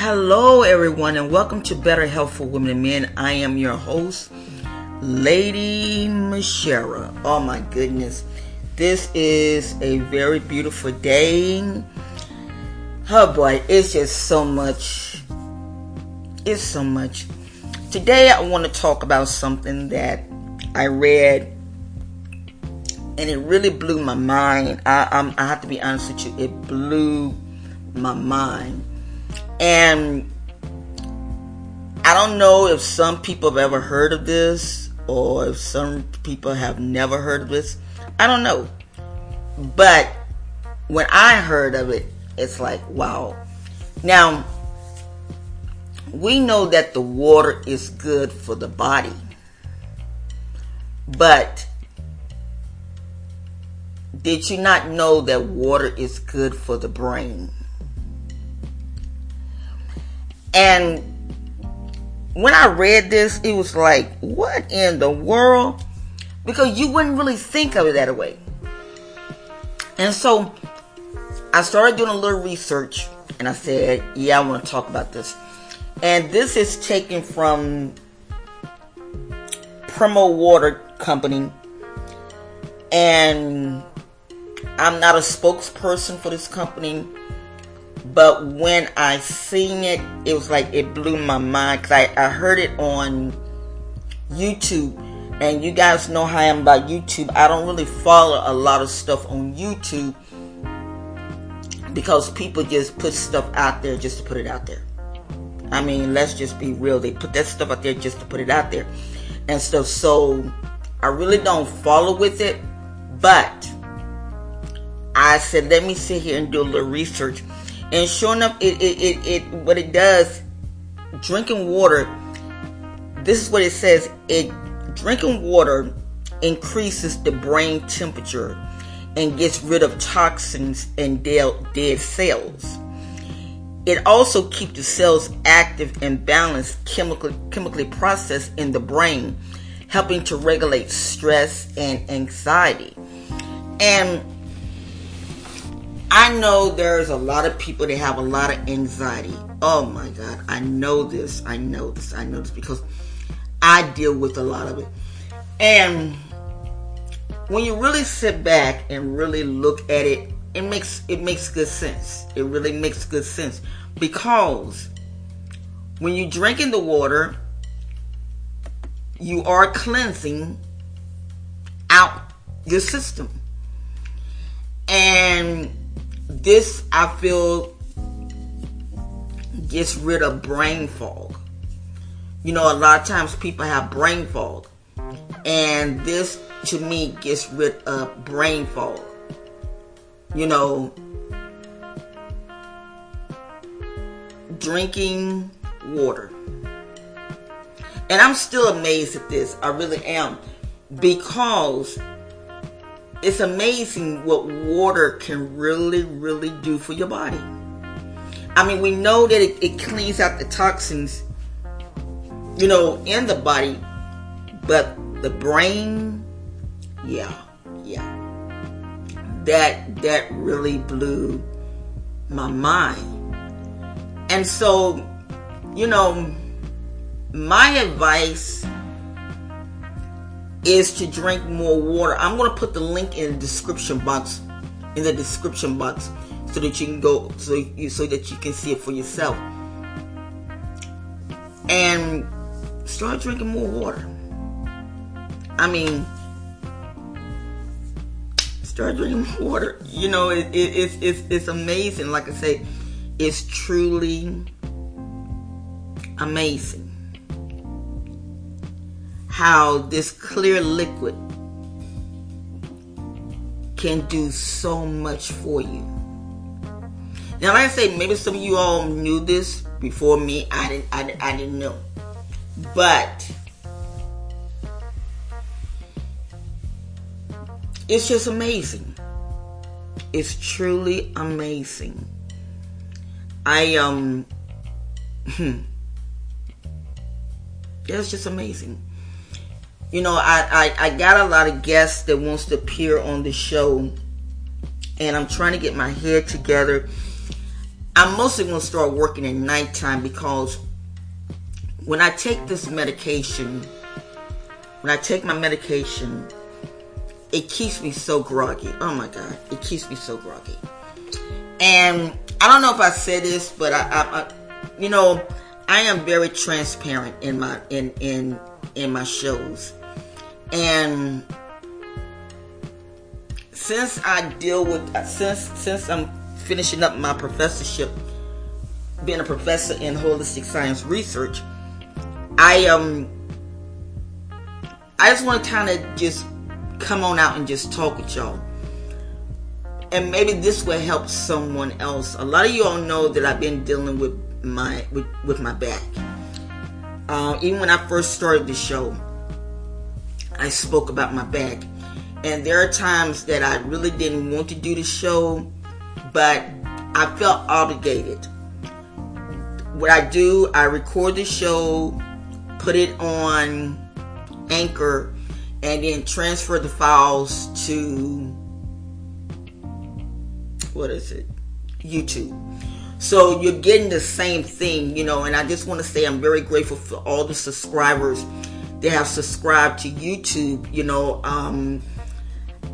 Hello, everyone, and welcome to Better Health for Women and Men. I am your host, Lady Mashera. Oh my goodness, this is a very beautiful day. Oh boy, it's just so much. It's so much. Today, I want to talk about something that I read and it really blew my mind. I, I'm, I have to be honest with you, it blew my mind. And I don't know if some people have ever heard of this or if some people have never heard of this. I don't know. But when I heard of it, it's like, wow. Now, we know that the water is good for the body. But did you not know that water is good for the brain? And when I read this, it was like, what in the world? Because you wouldn't really think of it that way. And so I started doing a little research and I said, yeah, I want to talk about this. And this is taken from Primo Water Company. And I'm not a spokesperson for this company, but when I seen it, it was like it blew my mind because I, I heard it on YouTube. And you guys know how I am about YouTube. I don't really follow a lot of stuff on YouTube because people just put stuff out there just to put it out there. I mean, let's just be real. They put that stuff out there just to put it out there and stuff. So I really don't follow with it, but I said, let me sit here and do a little research. And sure enough, it, it, it, it what it does, drinking water, this is what it says. It drinking water increases the brain temperature and gets rid of toxins and dead cells. It also keeps the cells active and balanced, chemically, chemically processed in the brain, helping to regulate stress and anxiety. And I know there's a lot of people that have a lot of anxiety. Oh my God, I know this. I know this. I know this because I deal with a lot of it. And when you really sit back and really look at it, it makes it makes good sense. It really makes good sense because when you drink in the water, you are cleansing out your system. And this I feel gets rid of brain fog. You know, a lot of times people have brain fog, and this to me gets rid of brain fog. You know, drinking water. And I'm still amazed at this. I really am. Because it's amazing what water can really, really do for your body. I mean, we know that it, it cleans out the toxins, you know, in the body, but the brain, yeah, yeah. That that really blew my mind. And so, you know, my advice is to drink more water. I'm going to put the link in the description box in the description box so that you can go so you so that you can see it for yourself. And start drinking more water. I mean, start drinking more water. You know, it, it, it's it's it's amazing. Like I say, it's truly amazing how this clear liquid can do so much for you. Now, like I say, maybe some of you all knew this before me. I didn't. I, didn't, I didn't know, but it's just amazing. It's truly amazing. I um, hmm, it's just amazing you know, I, I, I got a lot of guests that wants to appear on the show, and I'm trying to get my head together. I'm mostly going to start working at nighttime because when I take this medication, when I take my medication, it keeps me so groggy. Oh my God, it keeps me so groggy. And I don't know if I said this, but I, I, I you know, I am very transparent in my in in in my shows, and since I deal with since since I'm finishing up my professorship, being a professor in holistic science research, I um I just want to kind of just come on out and just talk with y'all. And maybe this will help someone else. A lot of you all know that I've been dealing with my with, with my back. Uh, even when I first started the show, I spoke about my back. And there are times that I really didn't want to do the show, but I felt obligated. What I do, I record the show, put it on Anchor, and then transfer the files to what is it? YouTube. So you're getting the same thing, you know, and I just want to say I'm very grateful for all the subscribers that have subscribed to YouTube, you know, um,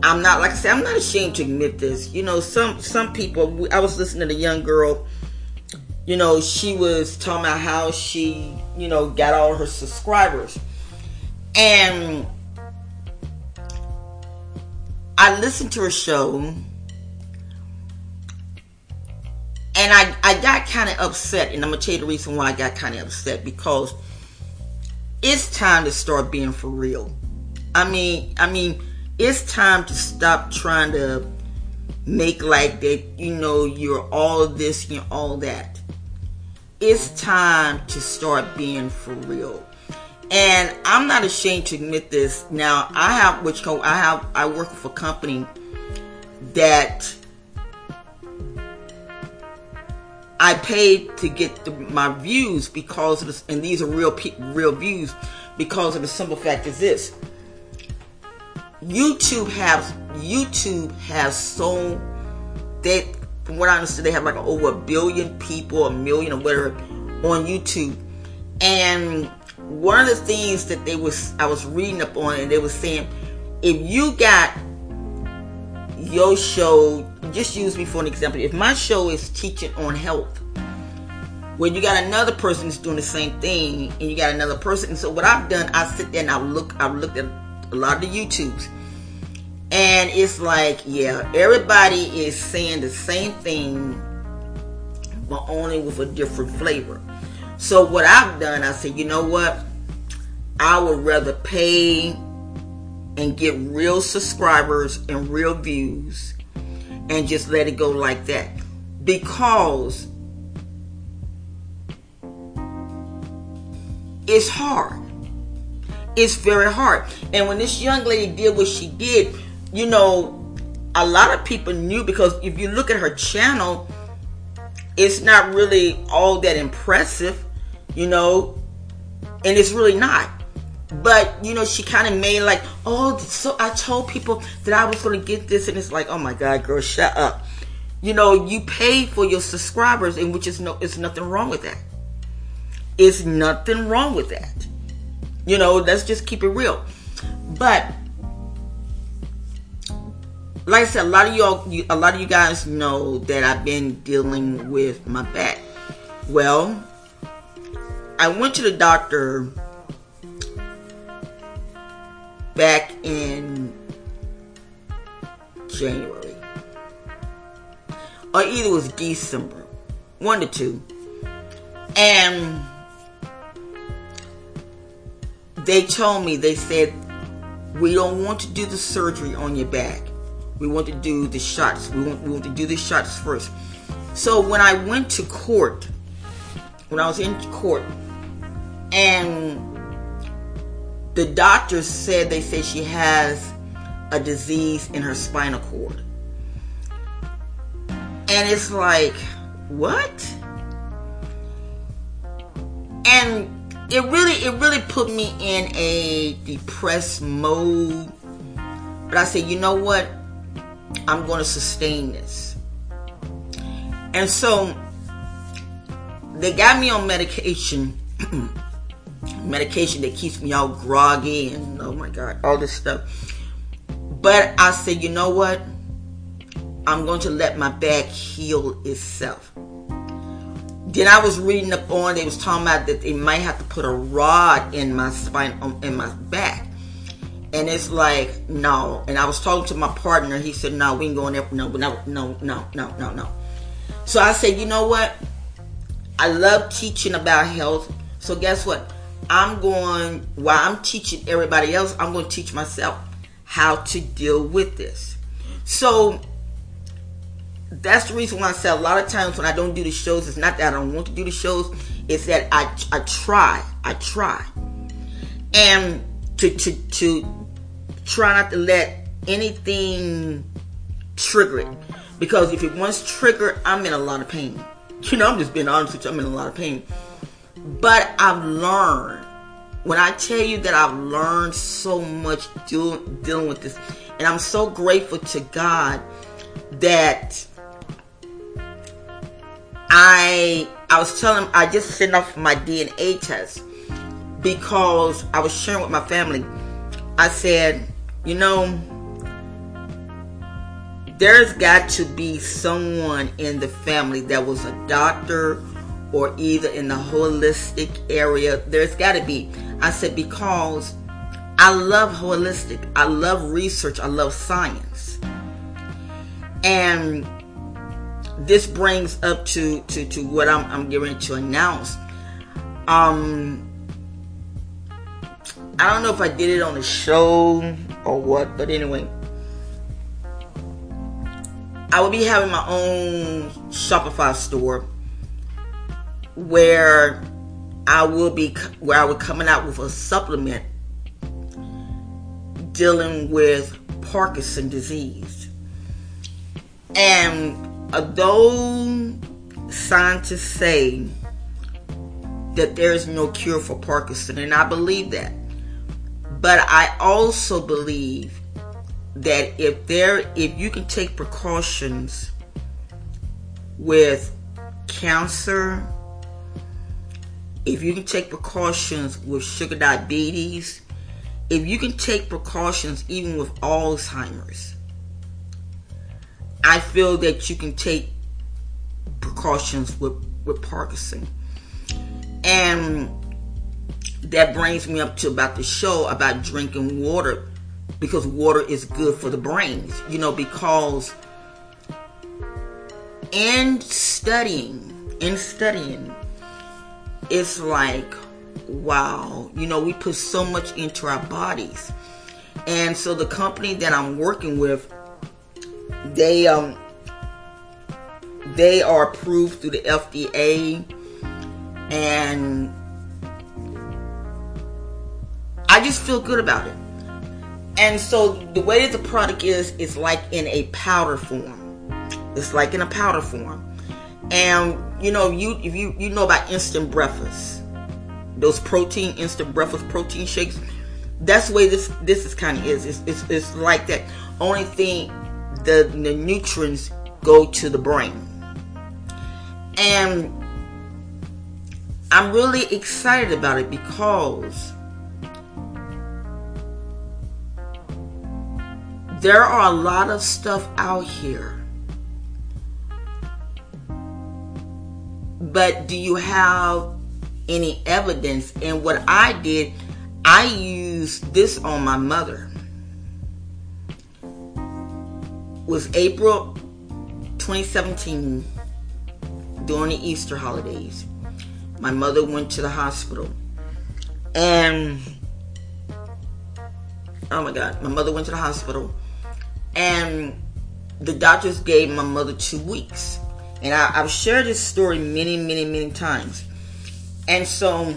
I'm not like I said, I'm not ashamed to admit this. You know, some some people. I was listening to a young girl. You know, she was talking about how she, you know, got all her subscribers, and I listened to her show, and I I got kind of upset, and I'm gonna tell you the reason why I got kind of upset because it's time to start being for real. I mean, I mean it's time to stop trying to make like that, you know, you're all this, you're all that. It's time to start being for real. And I'm not ashamed to admit this. Now, I have, which I have, I work for a company that I paid to get the, my views because of this, and these are real, real views because of the simple fact is this YouTube has YouTube has so that from what I understand they have like over a billion people, a million or whatever on YouTube. And one of the things that they was I was reading up on and they were saying if you got your show just use me for an example if my show is teaching on health when you got another person that's doing the same thing and you got another person and so what i've done i sit there and i look i've looked at a lot of the YouTubes. And it's like, yeah, everybody is saying the same thing, but only with a different flavor. So what I've done, I said, you know what? I would rather pay and get real subscribers and real views and just let it go like that. Because it's hard it's very hard. And when this young lady did what she did, you know, a lot of people knew because if you look at her channel, it's not really all that impressive, you know, and it's really not. But you know, she kind of made like, oh, so I told people that I was going to get this, and it's like, oh my god, girl, shut up. You know, you pay for your subscribers, and which is no, it's nothing wrong with that. It's nothing wrong with that. You know, let's just keep it real. But like I said, a lot of y'all, a lot of you guys know that I've been dealing with my back. Well, I went to the doctor back in January, or either it was December, one to two, and they told me, they said, we don't want to do the surgery on your back. We want to do the shots. We want, we want to do the shots first. So when I went to court, when I was in court, and the doctors said they said she has a disease in her spinal cord. And it's like, what? And it really it really put me in a depressed mode. But I said, you know what? I'm going to sustain this. And so they got me on medication. medication that keeps me all groggy and oh my god, all this stuff. But I said, you know what? I'm going to let my back heal itself. Then I was reading up on, they was talking about that they might have to put a rod in my spine, um, in my back. And it's like, no. And I was talking to my partner. He said, no, we ain't going there. No, no, no, no, no, no, no. So I said, you know what? I love teaching about health. So guess what? I'm going, while I'm teaching everybody else, I'm going to teach myself how to deal with this. So that's the reason why I say a lot of times when I don't do the shows, it's not that I don't want to do the shows, it's that I, I try, I try. And to, to, to try not to let anything trigger it. Because if it once triggered, I'm in a lot of pain. You know, I'm just being honest with you, I'm in a lot of pain. But I've learned. When I tell you that I've learned so much deal, dealing with this, and I'm so grateful to God that I I was telling I just sent off my DNA test because I was sharing with my family. I said, you know, there's got to be someone in the family that was a doctor or either in the holistic area. There's got to be. I said, because I love holistic, I love research, I love science. And this brings up to, to, to what I'm, I'm getting to announce. Um, I don't know if I did it on the show or what, but anyway, I will be having my own Shopify store where I will be where I will coming out with a supplement dealing with Parkinson disease. And although scientists say that there is no cure for Parkinson, and I believe that, but I also believe that if there if you can take precautions with cancer if you can take precautions with sugar diabetes, if you can take precautions even with Alzheimer's, I feel that you can take precautions with, with Parkinson. And that brings me up to about the show about drinking water because water is good for the brains, you know, because in studying, in studying, it's like, wow, you know, we put so much into our bodies. And so the company that I'm working with, they um they are approved through the FDA and I just feel good about it. And so the way that the product is is like in a powder form. It's like in a powder form. And you know, you if you you know about instant breakfast, those protein instant breakfast protein shakes. That's the way this this is kind of is. It's, it's it's like that. Only thing, the the nutrients go to the brain, and I'm really excited about it because there are a lot of stuff out here but do you have any evidence? And what I did, I used this on my mother. It was April 2017 during the Easter holidays. My mother went to the hospital. And oh my god, my mother went to the hospital and the doctors gave my mother two weeks and I, have shared this story many, many, many times. And so,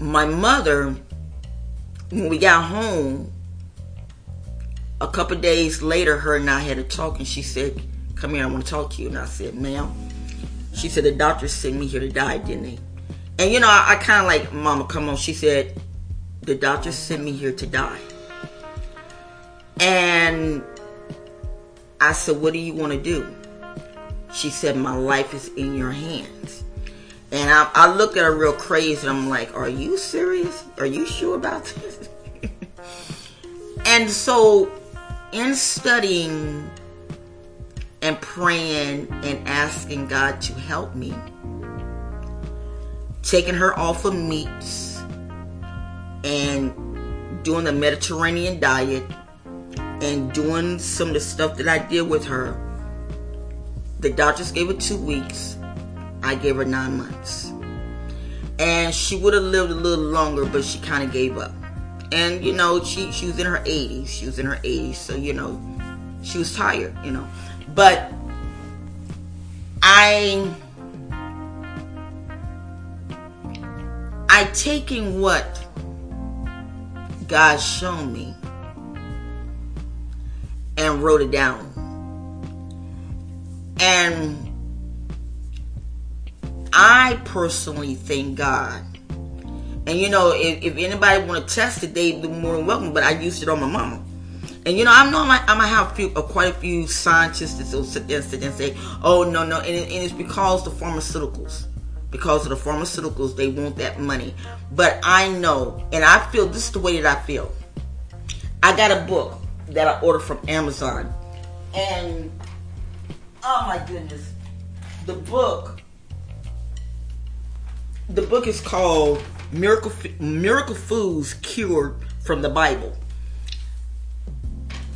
my mother, when we got home, a couple days later, her and I had a talk, and she said, Come here, I want to talk to you. And I said, Ma'am. She said, The doctor sent me here to die, didn't he? And you know, I, I kind of like, Mama, come on. She said, The doctor sent me here to die. And I said, What do you want to do? She said, My life is in your hands. And I, I look at her real crazy I'm like, Are you serious? Are you sure about this? and so, in studying and praying and asking God to help me, taking her off of meats and doing the Mediterranean diet and doing some of the stuff that I did with her. The doctors gave her two weeks. I gave her nine months. And she would have lived a little longer, but she kind of gave up. And, you know, she, she was in her 80s. She was in her 80s. So, you know, she was tired, you know. But I I taking what God showed me and wrote it down. And I personally thank God. And you know, if, if anybody want to test it, they be more than welcome. But I used it on my mama. And you know, I know I might, have a few, uh, quite a few scientists that will sit there and say, "Oh no, no," and, it, and it's because the pharmaceuticals, because of the pharmaceuticals, they want that money. But I know, and I feel this is the way that I feel. I got a book that I ordered from Amazon, and oh my goodness, the book, the book is called Miracle Miracle Foods Cured from the Bible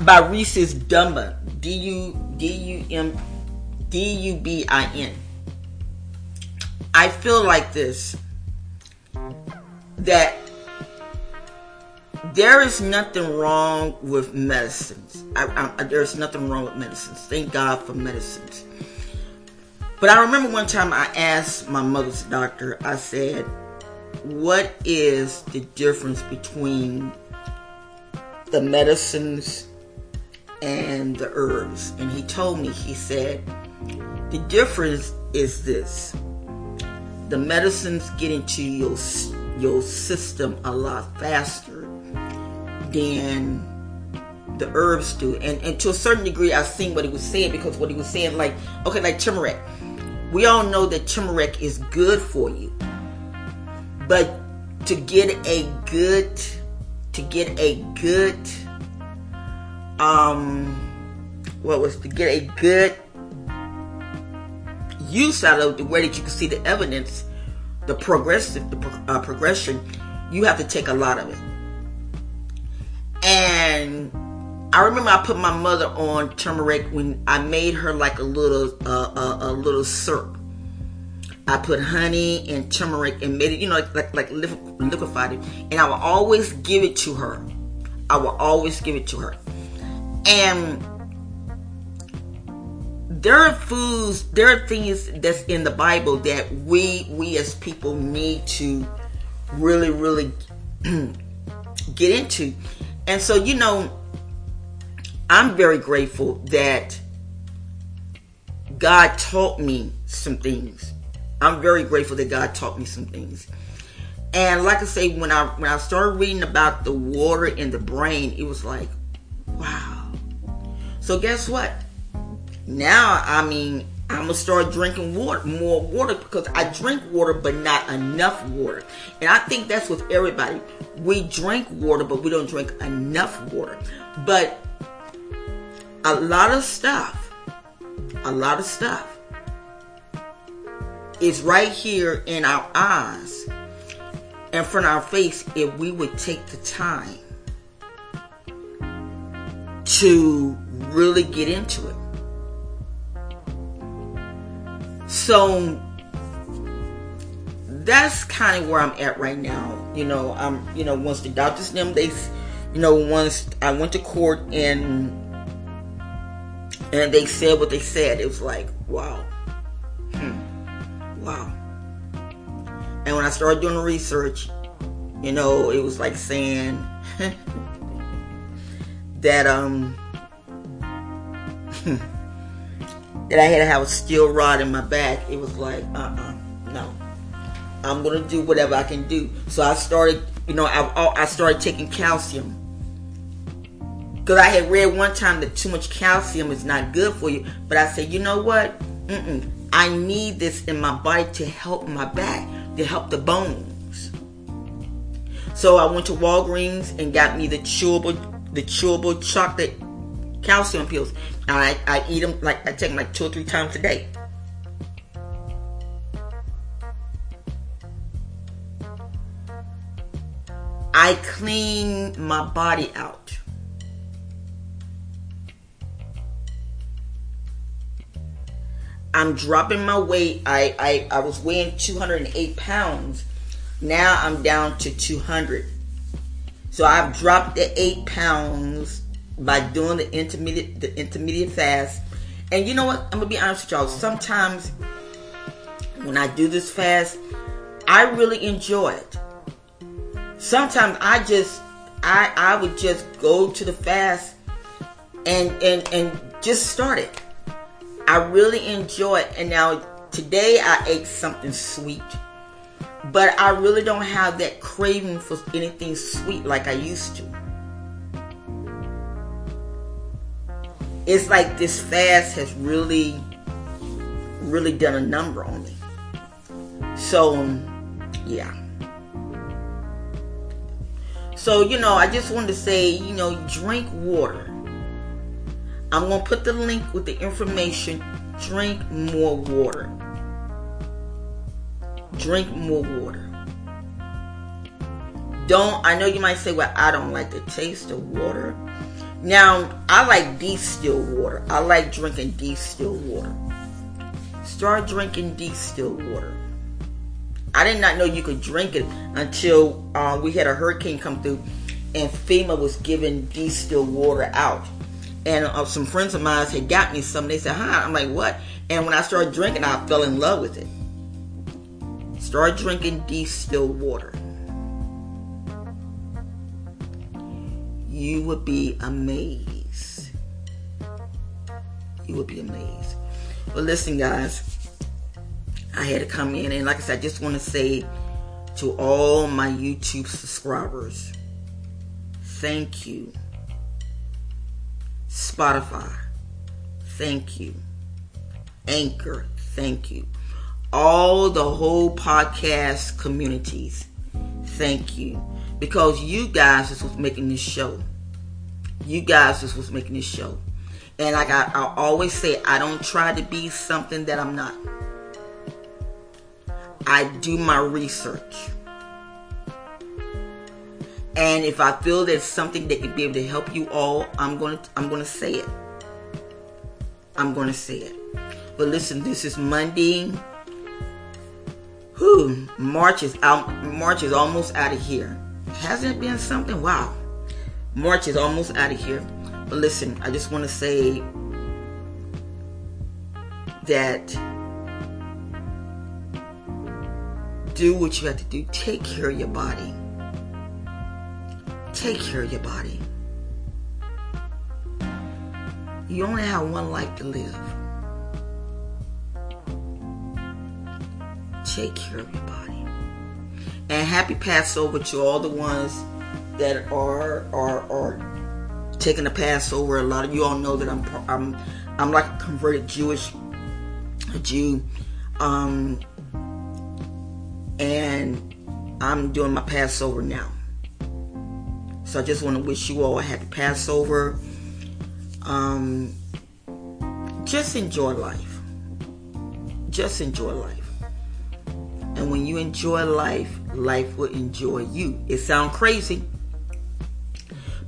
by Rhesus Dubin. D U D U M D U B I N. I feel like this that there is nothing wrong with medicines. I, I, there's nothing wrong with medicines. Thank God for medicines. But I remember one time I asked my mother's doctor, I said, What is the difference between the medicines and the herbs. And he told me, he said, the difference is this. The medicines get into your, your system a lot faster than the herbs do. And, and to a certain degree, I've seen what he was saying because what he was saying, like, okay, like turmeric. We all know that turmeric is good for you. But to get a good, to get a good um, what was to get a good use out of the way that you can see the evidence, the progressive, the uh, progression, you have to take a lot of it. And I remember I put my mother on turmeric when I made her like a little uh, a, a, little syrup. I put honey and turmeric and made it, you know, like like, like liquefied it, and I will always give it to her. I will always give it to her. And there are foods, there are things that's in the Bible that we we as people need to really, really get into. And so, you know, I'm very grateful that God taught me some things. I'm very grateful that God taught me some things. And like I say, when I when I started reading about the water in the brain, it was like, wow so guess what? Now, I mean, I'm gonna start drinking water, more water, because I drink water, but not enough water. And I think that's with everybody. We drink water, but we don't drink enough water. But a lot of stuff, a lot of stuff is right here in our eyes, in front of our face, if we would take the time to really get into it. So that's kind of where I'm at right now. You know, I'm you know once the doctors them they, you know once I went to court and and they said what they said, it was like wow, hmm. wow. And when I started doing the research, you know, it was like saying that um that I had to have a steel rod in my back. It was like, uh-uh, no. I'm gonna do whatever I can do. So I started, you know, I, oh, I started taking calcium. Because I had read one time that too much calcium is not good for you. But I said, you know what? Mm-mm. I need this in my body to help my back, to help the bones. So I went to Walgreens and got me the chewable, the chewable chocolate calcium pills. I, I eat them like I take them like two or three times a day. I clean my body out. I'm dropping my weight. I, I, I was weighing 208 pounds. Now I'm down to 200. So I've dropped the eight pounds by doing the intermediate the intermediate fast. And you know what? I'm gonna be honest with y'all. Sometimes when I do this fast, I really enjoy it. Sometimes I just I I would just go to the fast and and and just start it. I really enjoy it. And now today I ate something sweet. But I really don't have that craving for anything sweet like I used to. It's like this fast has really, really done a number on me. So, um, yeah. So, you know, I just wanted to say, you know, drink water. I'm going to put the link with the information. Drink more water. Drink more water. Don't, I know you might say, well, I don't like the taste of water. Now, I like distilled water. I like drinking distilled water. Start drinking distilled water. I did not know you could drink it until uh, we had a hurricane come through and FEMA was giving distilled water out and uh, some friends of mine had got me some. They said, "Huh?" I'm like, "What?" And when I started drinking, I fell in love with it. Start drinking distilled water. You would be amazed. You would be amazed. But listen, guys, I had to come in, and like I said, I just want to say to all my YouTube subscribers, thank you Spotify, thank you. Anchor, thank you. All the whole podcast communities, thank you. Because you guys is what's making this show. You guys is what's making this show. And like I, I always say, I don't try to be something that I'm not. I do my research. And if I feel there's something that could be able to help you all, I'm gonna I'm gonna say it. I'm gonna say it. But listen, this is Monday. Whew, March is out. March is almost out of here. Hasn't it been something? Wow. March is almost out of here. But listen, I just want to say that do what you have to do. Take care of your body. Take care of your body. You only have one life to live. Take care of your body. And happy Passover to all the ones that are are are taking the Passover. A lot of you all know that I'm I'm I'm like a converted Jewish Jew, um, and I'm doing my Passover now. So I just want to wish you all a happy Passover. Um, just enjoy life. Just enjoy life. And when you enjoy life, life will enjoy you. It sounds crazy,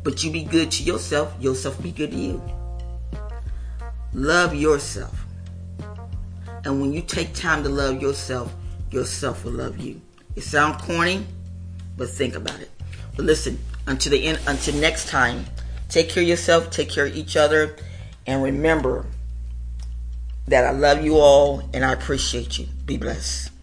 but you be good to yourself, yourself be good to you. Love yourself. And when you take time to love yourself, yourself will love you. It sounds corny, but think about it. But listen, until the end, until next time, take care of yourself, take care of each other, and remember that I love you all and I appreciate you. Be blessed.